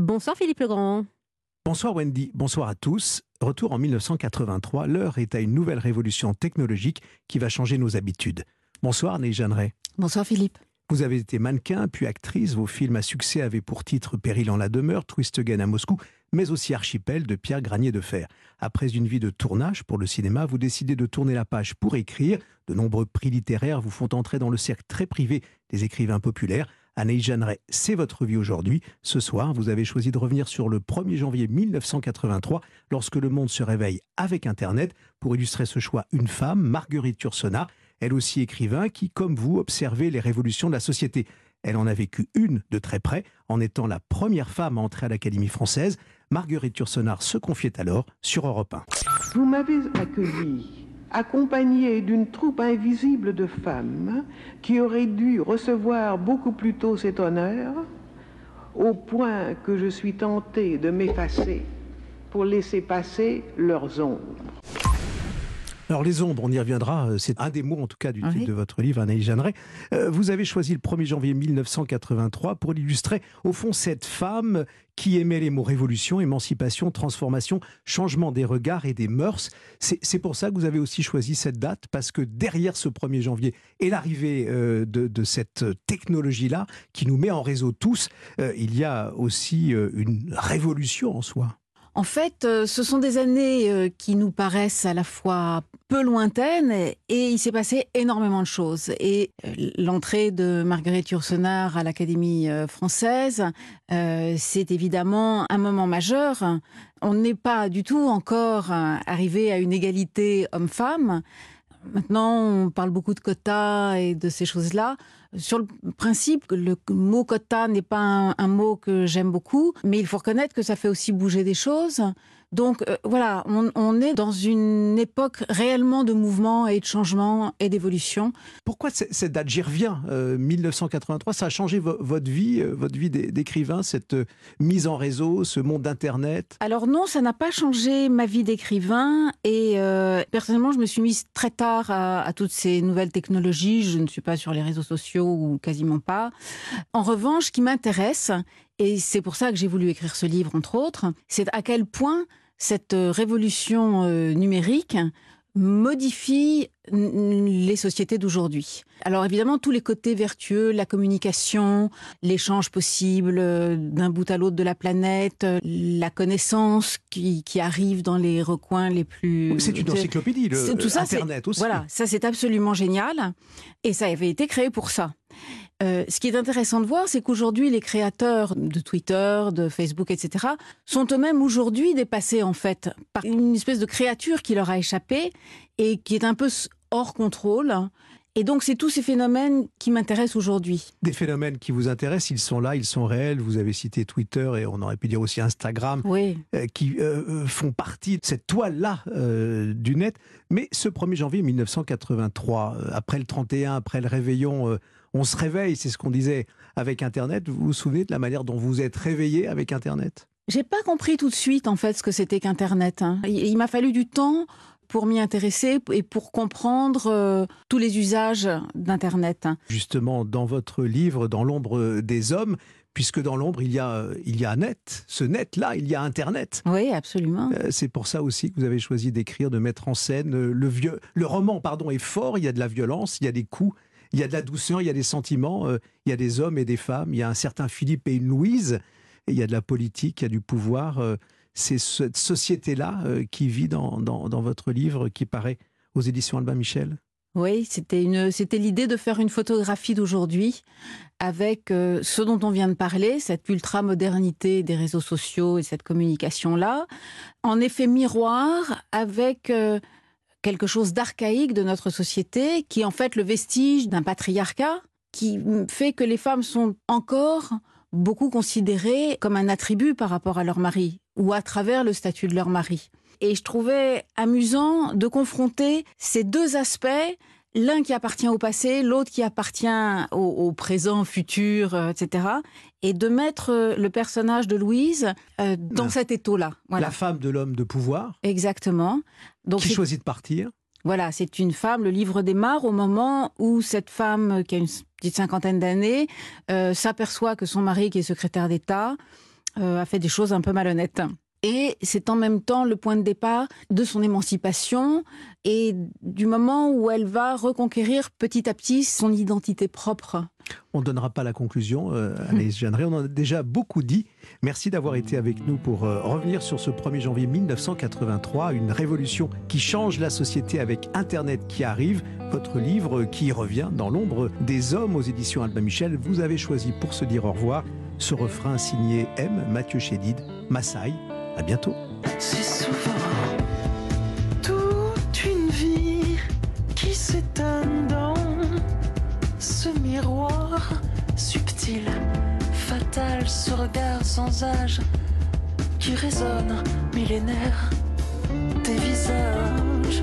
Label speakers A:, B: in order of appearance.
A: Bonsoir Philippe Legrand.
B: Bonsoir Wendy, bonsoir à tous. Retour en 1983, l'heure est à une nouvelle révolution technologique qui va changer nos habitudes. Bonsoir Neil Jeanneret.
A: Bonsoir Philippe.
B: Vous avez été mannequin, puis actrice. Vos films à succès avaient pour titre Péril en la demeure, Twist Again à Moscou, mais aussi Archipel de Pierre Granier de Fer. Après une vie de tournage pour le cinéma, vous décidez de tourner la page pour écrire. De nombreux prix littéraires vous font entrer dans le cercle très privé des écrivains populaires. Anaïs Jeanneret, c'est votre vie aujourd'hui. Ce soir, vous avez choisi de revenir sur le 1er janvier 1983, lorsque le monde se réveille avec Internet. Pour illustrer ce choix, une femme, Marguerite Yourcenar, elle aussi écrivain, qui, comme vous, observait les révolutions de la société. Elle en a vécu une de très près, en étant la première femme à entrer à l'Académie française. Marguerite Yourcenar se confiait alors sur Europe 1.
C: Vous m'avez accueilli, accompagné d'une troupe invisible de femmes qui auraient dû recevoir beaucoup plus tôt cet honneur, au point que je suis tentée de m'effacer pour laisser passer leurs ombres.
B: Alors les ombres, on y reviendra, euh, c'est un des mots en tout cas du titre de votre livre, Anaïs Jeanneret. Euh, vous avez choisi le 1er janvier 1983 pour illustrer au fond cette femme qui aimait les mots révolution, émancipation, transformation, changement des regards et des mœurs. C'est pour ça que vous avez aussi choisi cette date, parce que derrière ce 1er janvier et l'arrivée euh, de, cette technologie-là, qui nous met en réseau tous, il y a aussi une révolution en soi.
A: En fait, ce sont des années qui nous paraissent à la fois peu lointaine et il s'est passé énormément de choses. Et euh, l'entrée de Marguerite Yourcenar à l'Académie euh, française, euh, c'est évidemment un moment majeur. On n'est pas du tout encore arrivé à une égalité homme-femme. Maintenant, on parle beaucoup de quotas et de ces choses-là. Sur le principe, le mot quota n'est pas un, un mot que j'aime beaucoup, mais il faut reconnaître que ça fait aussi bouger des choses. Donc euh, voilà, on, est dans une époque réellement de mouvement et de changement et d'évolution.
B: Pourquoi cette date J'y reviens. 1983, euh, ça a changé votre vie, euh, votre vie d'écrivain, cette mise en réseau, ce monde d'Internet?
A: Alors non, ça n'a pas changé ma vie d'écrivain. Et personnellement, je me suis mise très tard à, à, toutes ces nouvelles technologies. Je ne suis pas sur les réseaux sociaux ou quasiment pas. En revanche, ce qui m'intéresse, et c'est pour ça que j'ai voulu écrire ce livre, entre autres, c'est à quel point cette euh, révolution euh, numérique modifie les sociétés d'aujourd'hui. Alors évidemment, tous les côtés vertueux, la communication, l'échange possible euh, d'un bout à l'autre de la planète, la connaissance qui, arrive dans les recoins les plus...
B: C'est une encyclopédie, le, tout ça, Internet aussi.
A: Voilà, ça c'est absolument génial. Et ça avait été créé pour ça. Euh, ce qui est intéressant de voir, c'est qu'aujourd'hui, les créateurs de Twitter, de Facebook, etc., sont eux-mêmes aujourd'hui dépassés, en fait, par une espèce de créature qui leur a échappé et qui est un peu hors contrôle. Et donc, c'est tous ces phénomènes qui m'intéressent aujourd'hui.
B: Des phénomènes qui vous intéressent, ils sont là, ils sont réels. Vous avez cité Twitter et on aurait pu dire aussi Instagram,
A: oui.
B: Euh, qui euh, font partie de cette toile-là du net. Mais ce 1er janvier 1983, après le 31, après le réveillon on se réveille, c'est ce qu'on disait avec Internet. Vous vous souvenez de la manière dont vous êtes réveillé avec Internet?
A: J'ai pas compris tout de suite en fait ce que c'était qu'Internet. Hein. Il, m'a fallu du temps pour m'y intéresser et pour comprendre euh, tous les usages d'Internet.
B: Justement, dans votre livre, dans l'ombre des hommes, puisque dans l'ombre, il y a, il y a net. Ce net-là, il y a Internet.
A: Oui, absolument.
B: Euh, c'est pour ça aussi que vous avez choisi d'écrire, de mettre en scène euh, le vieux. Le roman, pardon, est fort. Il y a de la violence, il y a des coups, il y a de la douceur, il y a des sentiments, euh, il y a des hommes et des femmes, il y a un certain Philippe et une Louise, il y a de la politique, il y a du pouvoir. Euh, c'est cette société-là euh, qui vit dans, dans, votre livre qui paraît aux éditions Albin Michel?
A: Oui, c'était une, c'était l'idée de faire une photographie d'aujourd'hui avec ce dont on vient de parler, cette ultra-modernité des réseaux sociaux et cette communication-là, en effet miroir avec quelque chose d'archaïque de notre société, qui est en fait le vestige d'un patriarcat, qui fait que les femmes sont encore beaucoup considérées comme un attribut par rapport à leur mari, ou à travers le statut de leur mari. Et je trouvais amusant de confronter ces deux aspects l'un qui appartient au passé, l'autre qui appartient au, présent, futur, euh, etc. Et de mettre euh, le personnage de Louise euh, dans cet étau-là.
B: La femme de l'homme de pouvoir.
A: Exactement.
B: Donc qui choisit de partir.
A: Voilà, c'est une femme, le livre démarre au moment où cette femme, qui a une petite cinquantaine d'années, s'aperçoit que son mari, qui est secrétaire d'État, a fait des choses un peu malhonnêtes. Et c'est en même temps le point de départ de son émancipation et du moment où elle va reconquérir petit à petit son identité propre.
B: On ne donnera pas la conclusion, euh, Anaïs Jeanneret, on en a déjà beaucoup dit. Merci d'avoir été avec nous pour euh, revenir sur ce 1er janvier 1983, une révolution qui change la société avec Internet qui arrive. Votre livre qui revient dans l'ombre des hommes aux éditions Albin Michel. Vous avez choisi pour se dire au revoir ce refrain signé M. Mathieu Chédid, Maasai. À bientôt.
D: C'est souvent toute une vie qui s'étonne dans ce miroir subtil, fatal, ce regard sans âge qui résonne millénaire des visages